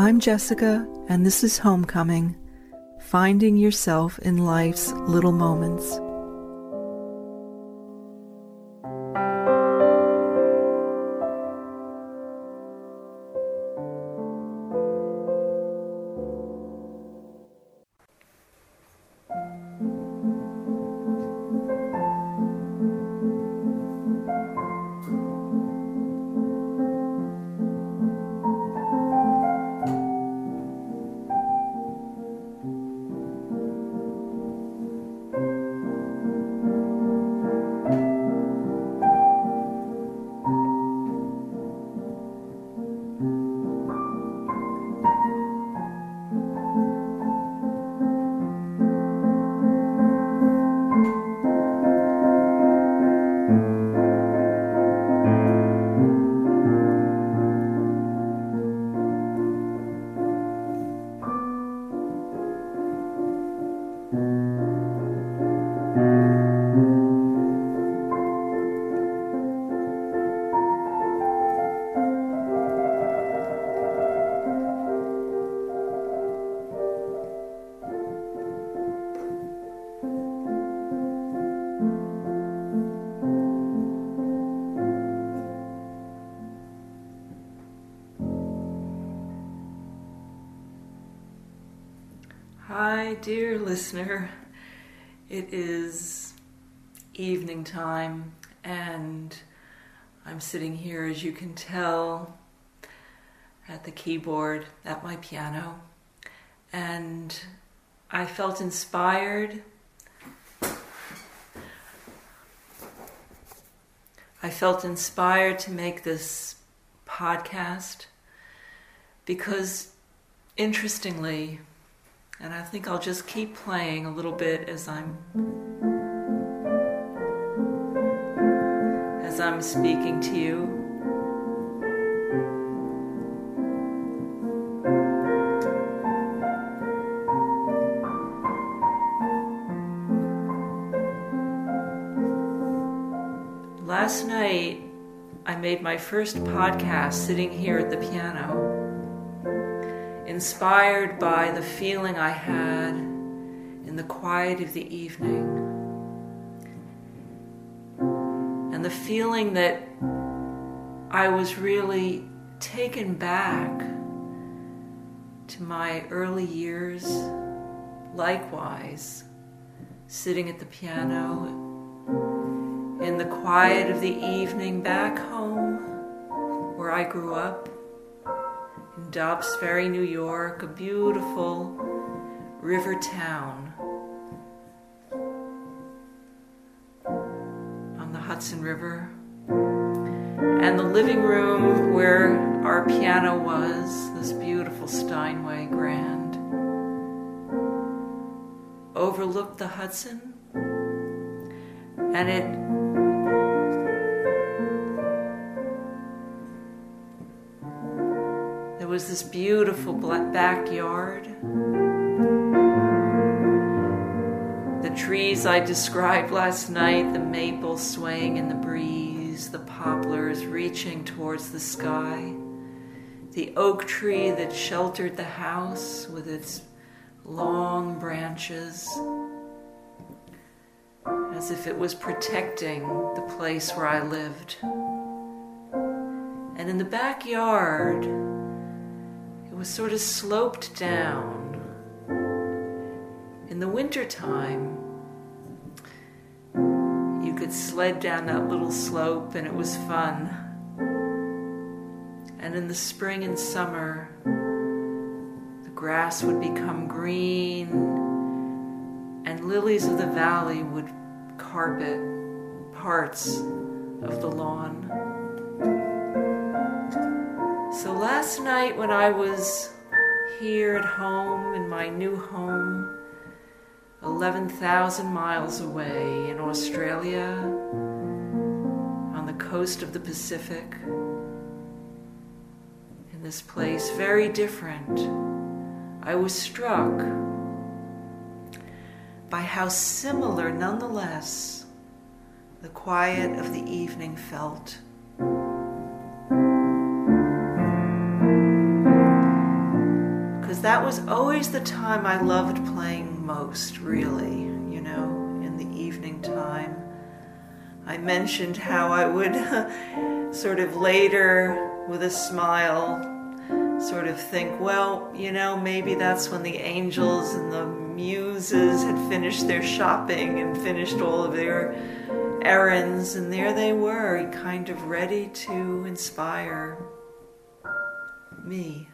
I'm Jessica, and this is Homecoming Finding Yourself in Life's Little Moments. Listener. It is evening time, and I'm sitting here, as you can tell, at the keyboard at my piano, and I felt inspired. I felt inspired to make this podcast because, interestingly, and I think I'll just keep playing a little bit as I'm as I'm speaking to you. Last night I made my first podcast sitting here at the piano inspired by the feeling I had in the quiet of the evening. And the feeling that I was really taken back to my early years, likewise, sitting at the piano in the quiet of the evening back home where I grew up Dobbs Ferry, New York, a beautiful river town on the Hudson River. And the living room where our piano was, this beautiful Steinway Grand, overlooked the Hudson. And it was this beautiful backyard. The trees I described last night, the maples swaying in the breeze, the poplars reaching towards the sky, the oak tree that sheltered the house with its long branches, as if it was protecting the place where I lived. And in the backyard, was sort of sloped down. In the wintertime, you could sled down that little slope and it was fun. And in the spring and summer, the grass would become green and lilies of the valley would carpet parts of the lawn. So last night, when I was here at home in my new home, 11,000 miles away in Australia, on the coast of the Pacific, in this place very different, I was struck by how similar, nonetheless, the quiet of the evening felt that was always the time I loved playing most, really, you know, in the evening time. I mentioned how I would sort of later, with a smile, sort of think, well, you know, maybe that's when the angels and the muses had finished their shopping and finished all of their errands, and there they were, kind of ready to inspire me.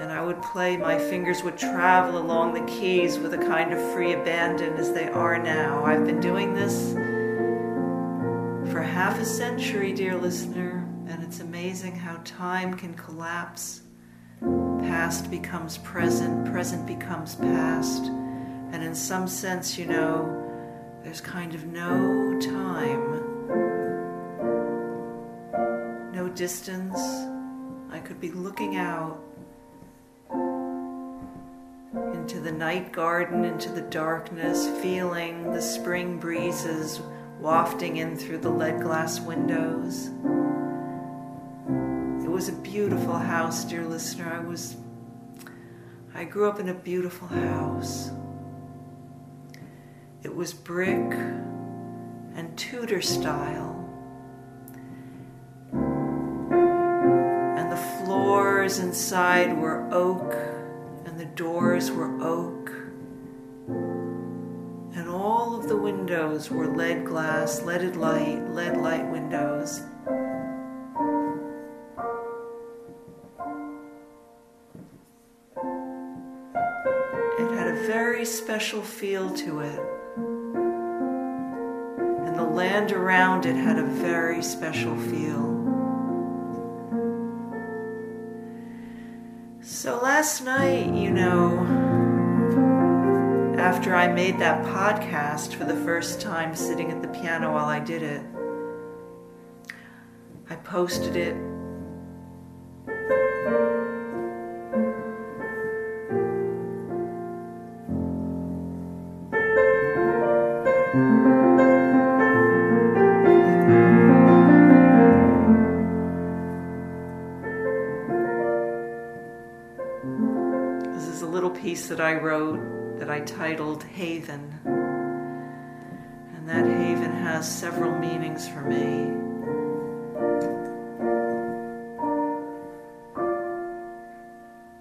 And I would play, my fingers would travel along the keys with a kind of free abandon as they are now. I've been doing this for half a century, dear listener, and it's amazing how time can collapse. Past becomes present, present becomes past, and in some sense, you know, there's kind of no time, no distance. I could be looking out into the night garden, into the darkness, feeling the spring breezes wafting in through the lead glass windows. It was a beautiful house, dear listener. I was I grew up in a beautiful house. It was brick and Tudor style. And the floors inside were oak doors were oak and all of the windows were lead glass, leaded light, lead light windows. It had a very special feel to it. And the land around it had a very special feel. Last night, you know, after I made that podcast for the first time sitting at the piano while I did it, I posted it. I wrote that I titled Haven. And that haven has several meanings for me.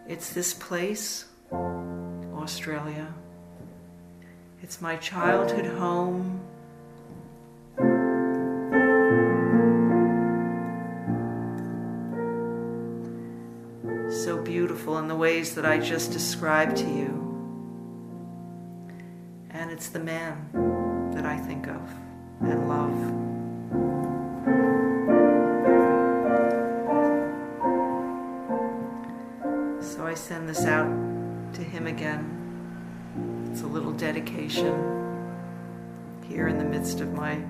It's this place, Australia. It's my childhood home. The ways that I just described to you And it's the man that I think of and love. So I send this out to him again. It's a little dedication here in the midst of my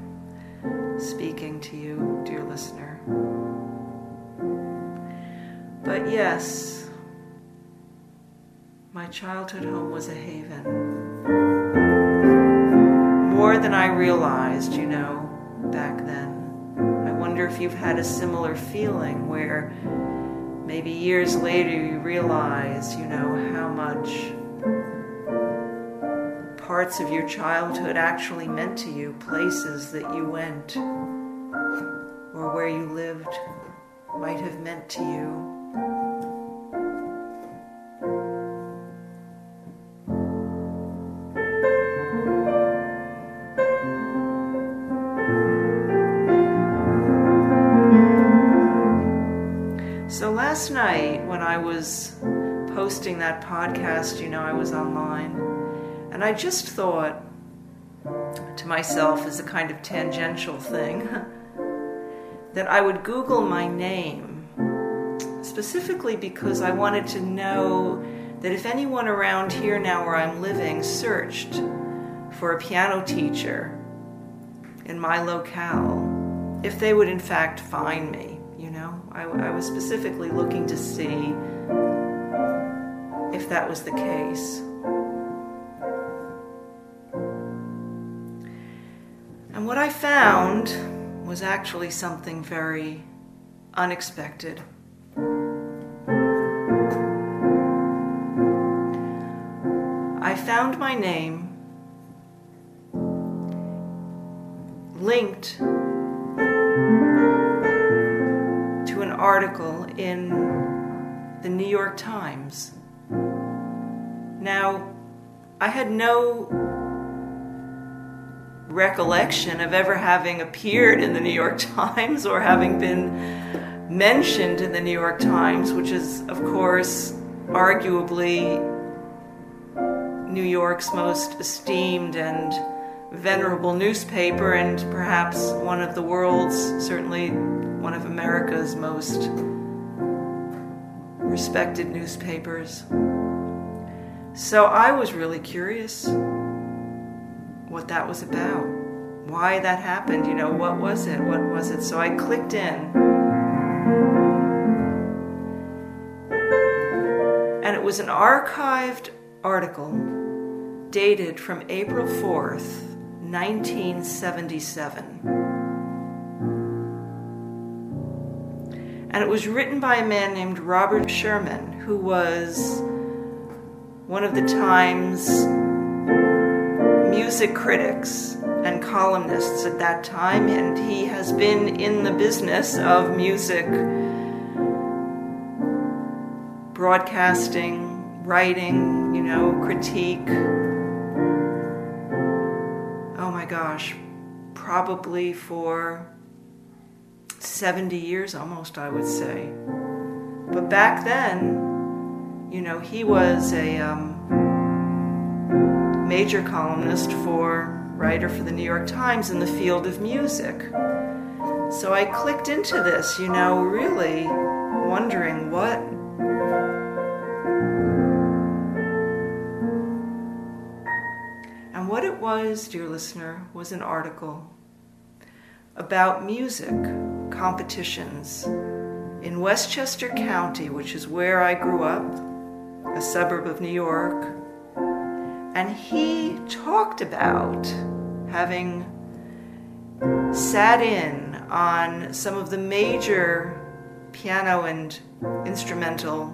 speaking to you, dear listener. But yes, my childhood home was a haven more than I realized, you know, back then. I wonder if you've had a similar feeling where maybe years later you realize, you know, how much parts of your childhood actually meant to you, places that you went or where you lived might have meant to you. Was posting that podcast, you know, I was online, and I just thought to myself as a kind of tangential thing that I would Google my name specifically because I wanted to know that if anyone around here now where I'm living searched for a piano teacher in my locale, if they would in fact find me. I, I was specifically looking to see if that was the case. And what I found was actually something very unexpected. I found my name linked article in the New York Times. Now, I had no recollection of ever having appeared in the New York Times or having been mentioned in the New York Times, which is, of course, arguably New York's most esteemed and venerable newspaper, and perhaps one of the world's, certainly one of America's most respected newspapers. So I was really curious what that was about, why that happened, you know, what was it, what was it. So I clicked in. And it was an archived article dated from April 4th, 1977. And it was written by a man named Robert Sherman, who was one of the Times music critics and columnists at that time, and he has been in the business of music broadcasting, writing, you know, critique. Oh my gosh, probably for 70 years almost, I would say. But back then, you know, he was a. Um, major columnist for writer for the New York Times in the field of music. So I clicked into this, you know, really wondering what And what it was, dear listener, was an article about music competitions in Westchester County, which is where I grew up, a suburb of New York, and he talked about having sat in on some of the major piano and instrumental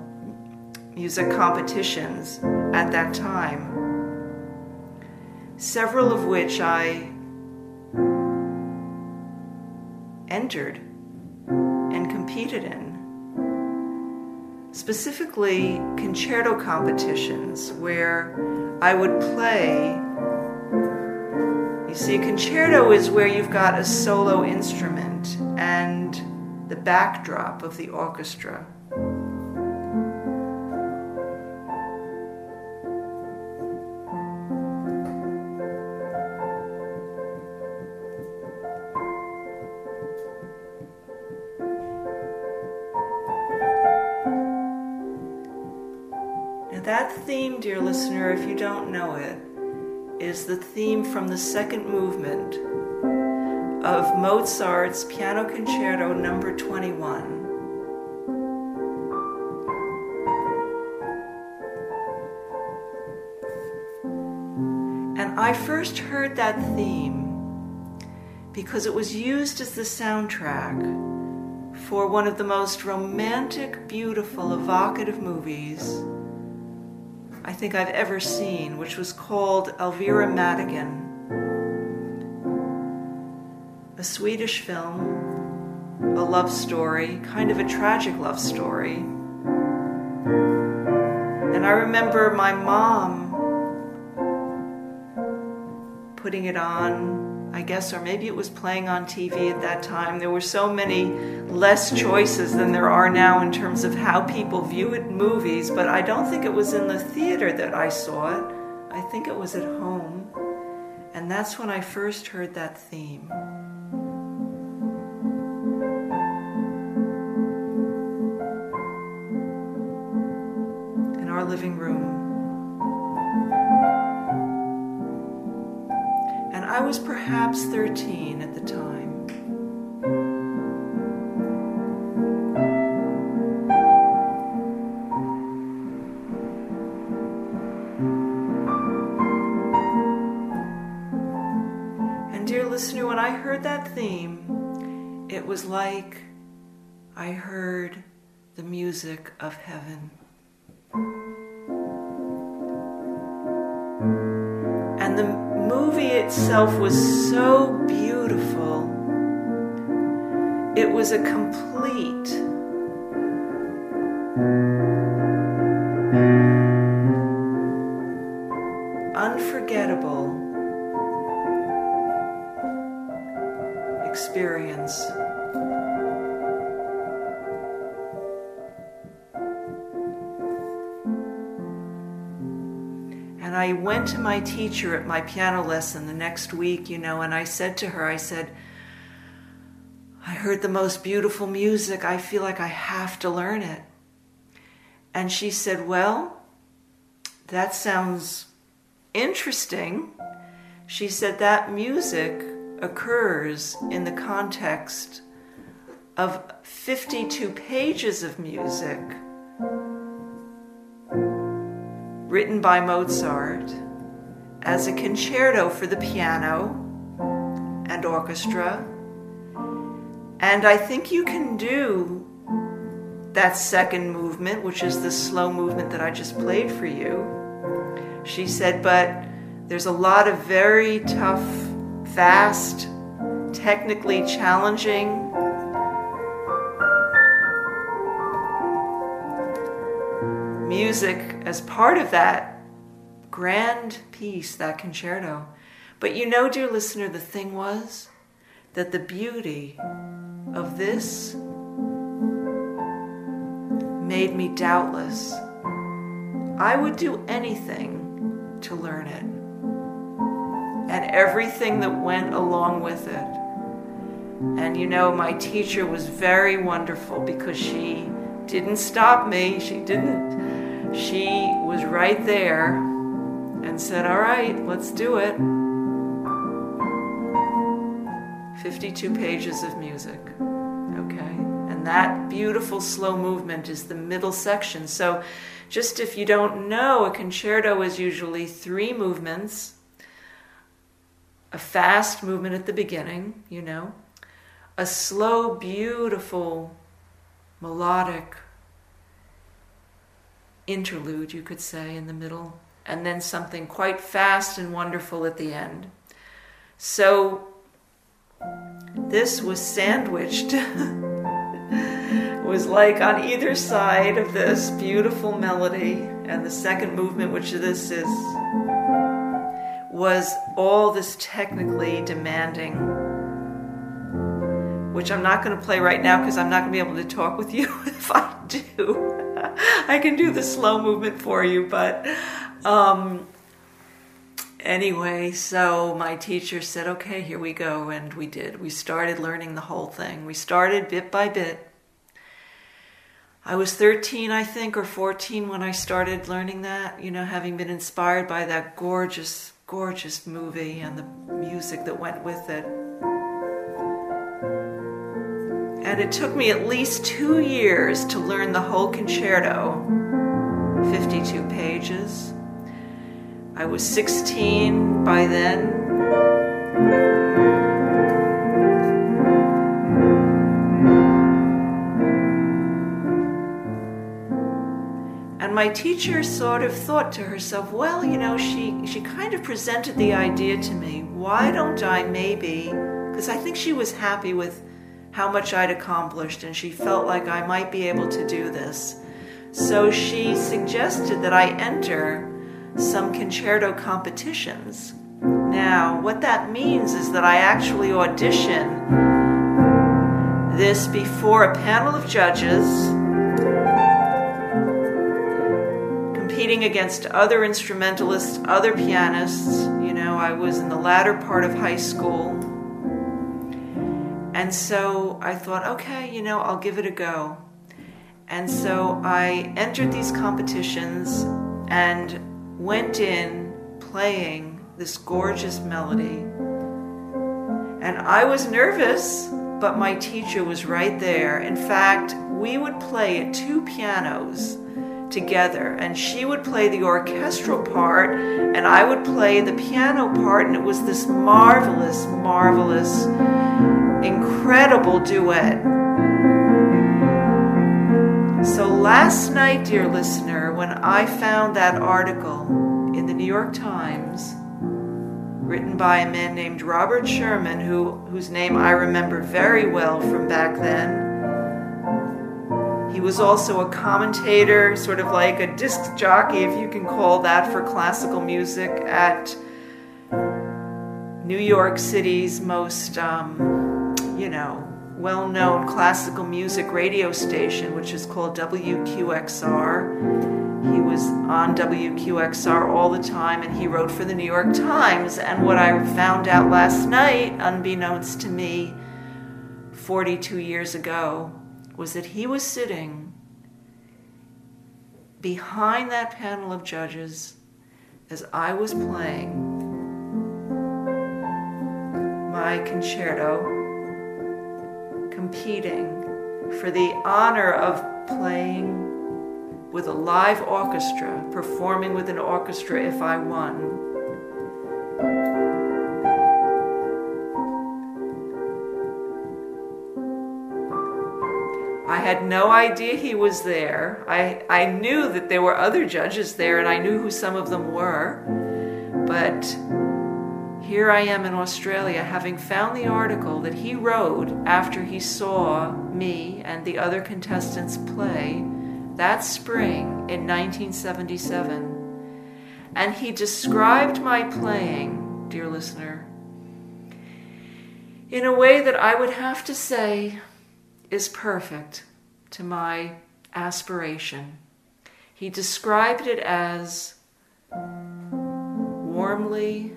music competitions at that time, several of which I entered and competed in. Specifically, concerto competitions where I would play. You see, a concerto is where you've got a solo instrument and the backdrop of the orchestra. Listener, if you don't know it, is the theme from the second movement of Mozart's Piano Concerto number 21. And I first heard that theme because it was used as the soundtrack for one of the most romantic, beautiful, evocative movies I think I've ever seen, which was called Elvira Madigan, a Swedish film, a love story, kind of a tragic love story. And I remember my mom putting it on I guess, or maybe it was playing on TV at that time. There were so many less choices than there are now in terms of how people view it movies, but I don't think it was in the theater that I saw it. I think it was at home. And that's when I first heard that theme. In our living room. I was perhaps 13 at the time. And, dear listener, when I heard that theme, it was like I heard the music of heaven. Itself was so beautiful. It was a complete unforgettable experience. I went to my teacher at my piano lesson the next week, you know, and I said to her, I said, I heard the most beautiful music. I feel like I have to learn it. And she said, Well, that sounds interesting. She said that music occurs in the context of 52 pages of music written by Mozart as a concerto for the piano and orchestra. And I think you can do that second movement, which is the slow movement that I just played for you. She said, but there's a lot of very tough, fast, technically challenging music as part of that grand piece, that concerto. But you know, dear listener, the thing was that the beauty of this made me doubtless. I would do anything to learn it. And everything that went along with it. And you know, my teacher was very wonderful because she didn't stop me. She didn't. She was right there and said, All right, let's do it. 52 pages of music. Okay? And that beautiful slow movement is the middle section. So, just if you don't know, a concerto is usually three movements a fast movement at the beginning, you know, a slow, beautiful, melodic interlude, you could say, in the middle, and then something quite fast and wonderful at the end. So, this was sandwiched. was like on either side of this beautiful melody, and the second movement, which this is, was all this technically demanding, which I'm not going to play right now because I'm not going to be able to talk with you if I do. I can do the slow movement for you, but um, anyway, so my teacher said, okay, here we go. And we did. We started learning the whole thing. We started bit by bit. I was 13, I think, or 14 when I started learning that, you know, having been inspired by that gorgeous, gorgeous movie and the music that went with it. And it took me at least two years to learn the whole concerto, 52 pages. I was 16 by then. And my teacher sort of thought to herself, well, you know, she, she kind of presented the idea to me. Why don't I maybe, because I think she was happy with how much I'd accomplished and she felt like I might be able to do this. So she suggested that I enter some concerto competitions. Now, what that means is that I actually audition this before a panel of judges competing against other instrumentalists, other pianists. You know, I was in the latter part of high school. And so I thought, okay, you know, I'll give it a go. And so I entered these competitions and went in playing this gorgeous melody. And I was nervous, but my teacher was right there. In fact, we would play at two pianos together. And she would play the orchestral part, and I would play the piano part, and it was this marvelous, marvelous, incredible duet. So last night, dear listener, when I found that article in the New York Times written by a man named Robert Sherman, who, whose name I remember very well from back then. He was also a commentator, sort of like a disc jockey, if you can call that, for classical music at New York City's most, um, you know, well known classical music radio station, which is called WQXR. He was on WQXR all the time and he wrote for the New York Times. And what I found out last night, unbeknownst to me, 42 years ago, was that he was sitting behind that panel of judges as I was playing my concerto, competing for the honor of playing with a live orchestra, performing with an orchestra if I won. I had no idea he was there. I, I knew that there were other judges there and I knew who some of them were. But here I am in Australia having found the article that he wrote after he saw me and the other contestants play that spring in 1977. And he described my playing, dear listener, in a way that I would have to say is perfect to my aspiration. He described it as warmly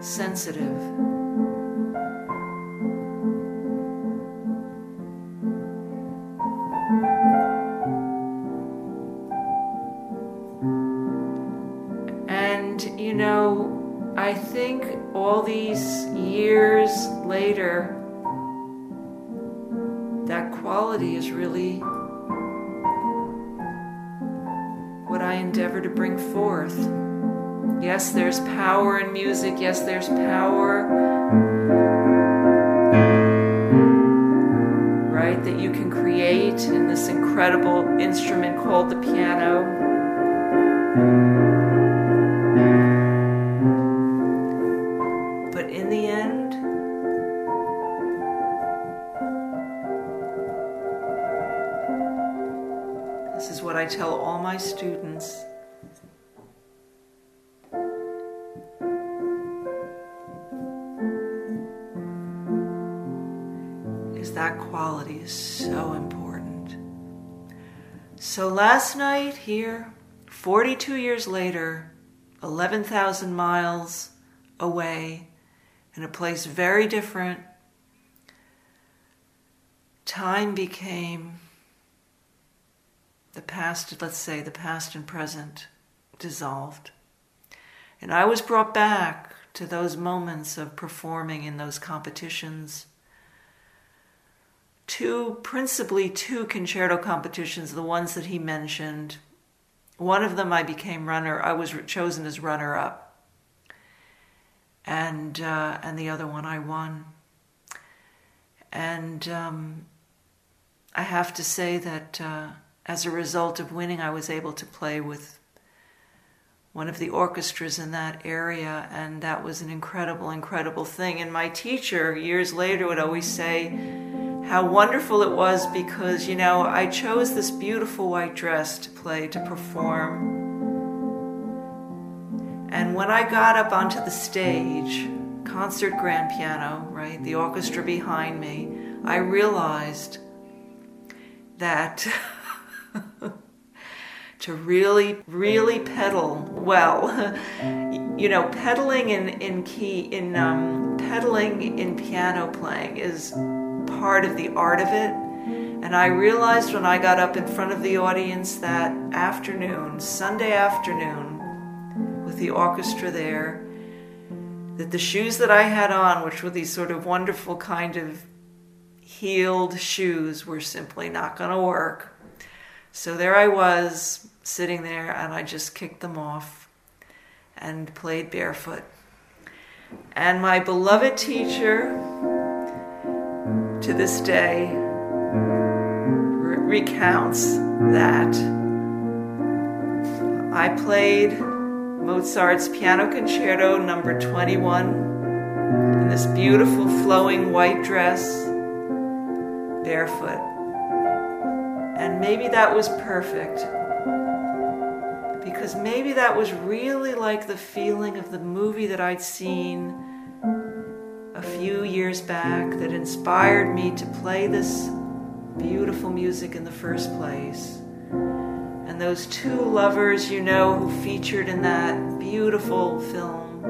sensitive. And, you know, I think all these years later, that quality is really what I endeavor to bring forth. Yes, there's power in music. Yes, there's power. Right? That you can create in this incredible instrument called the piano. But in the end, this is what I tell all my students. So last night here, 42 years later, 11,000 miles away, in a place very different, time became the past, let's say, the past and present dissolved. And I was brought back to those moments of performing in those competitions two, principally two concerto competitions, the ones that he mentioned. One of them I became runner, I was chosen as runner up. And, uh, and the other one I won. And um, I have to say that uh, as a result of winning, I was able to play with one of the orchestras in that area, and that was an incredible, incredible thing. And my teacher, years later, would always say, how wonderful it was because, you know, I chose this beautiful white dress to play, to perform. And when I got up onto the stage, concert grand piano, right, the orchestra behind me, I realized that to really, really pedal well, you know, pedaling in, in key, in um, pedaling in piano playing is part of the art of it. And I realized when I got up in front of the audience that afternoon, Sunday afternoon, with the orchestra there, that the shoes that I had on, which were these sort of wonderful kind of heeled shoes, were simply not going to work. So there I was, sitting there, and I just kicked them off and played barefoot. And my beloved teacher, to this day re- recounts that I played Mozart's Piano Concerto number 21 in this beautiful flowing white dress, barefoot. And maybe that was perfect because maybe that was really like the feeling of the movie that I'd seen a few years back that inspired me to play this beautiful music in the first place. And those two lovers, you know, who featured in that beautiful film,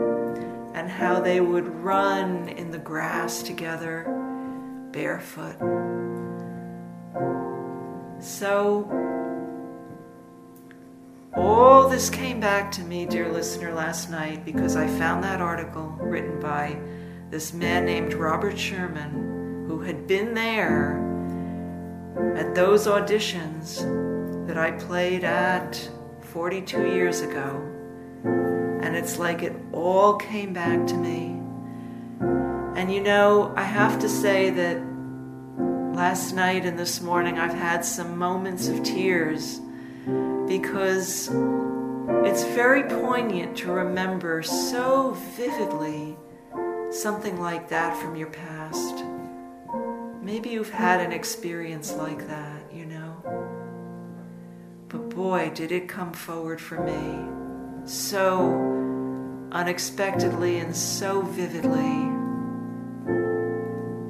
and how they would run in the grass together, barefoot. So, all this came back to me, dear listener, last night because I found that article written by this man named Robert Sherman who had been there at those auditions that I played at 42 years ago. And it's like it all came back to me. And you know, I have to say that last night and this morning I've had some moments of tears because it's very poignant to remember so vividly something like that from your past. Maybe you've had an experience like that, you know. But boy, did it come forward for me so unexpectedly and so vividly.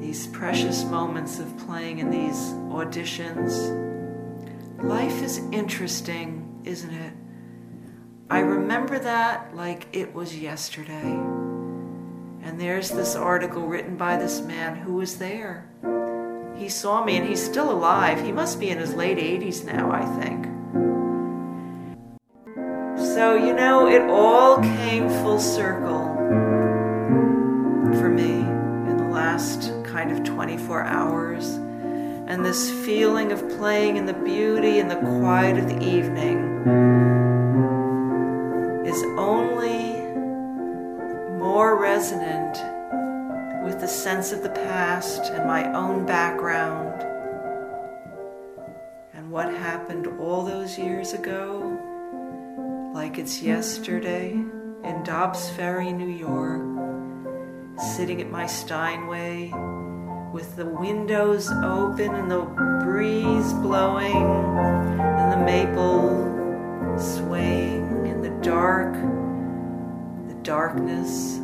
These precious moments of playing in these auditions Life is interesting, isn't it? I remember that like it was yesterday. And there's this article written by this man who was there. He saw me and he's still alive. He must be in his late 80s now, I think. So, you know, it all came full circle for me in the last kind of 24 hours and this feeling of playing in the beauty and the quiet of the evening resonant with the sense of the past and my own background and what happened all those years ago, like it's yesterday in Dobbs Ferry, New York, sitting at my Steinway with the windows open and the breeze blowing and the maple swaying in the dark, the darkness.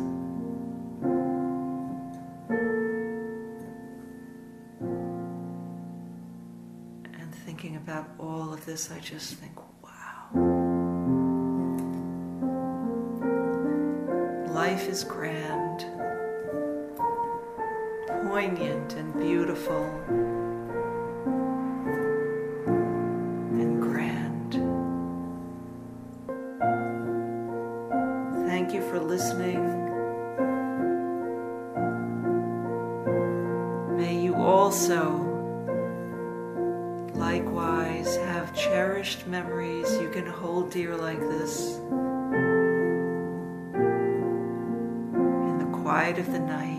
This, I just think, wow. Life is grand poignant and beautiful of the night.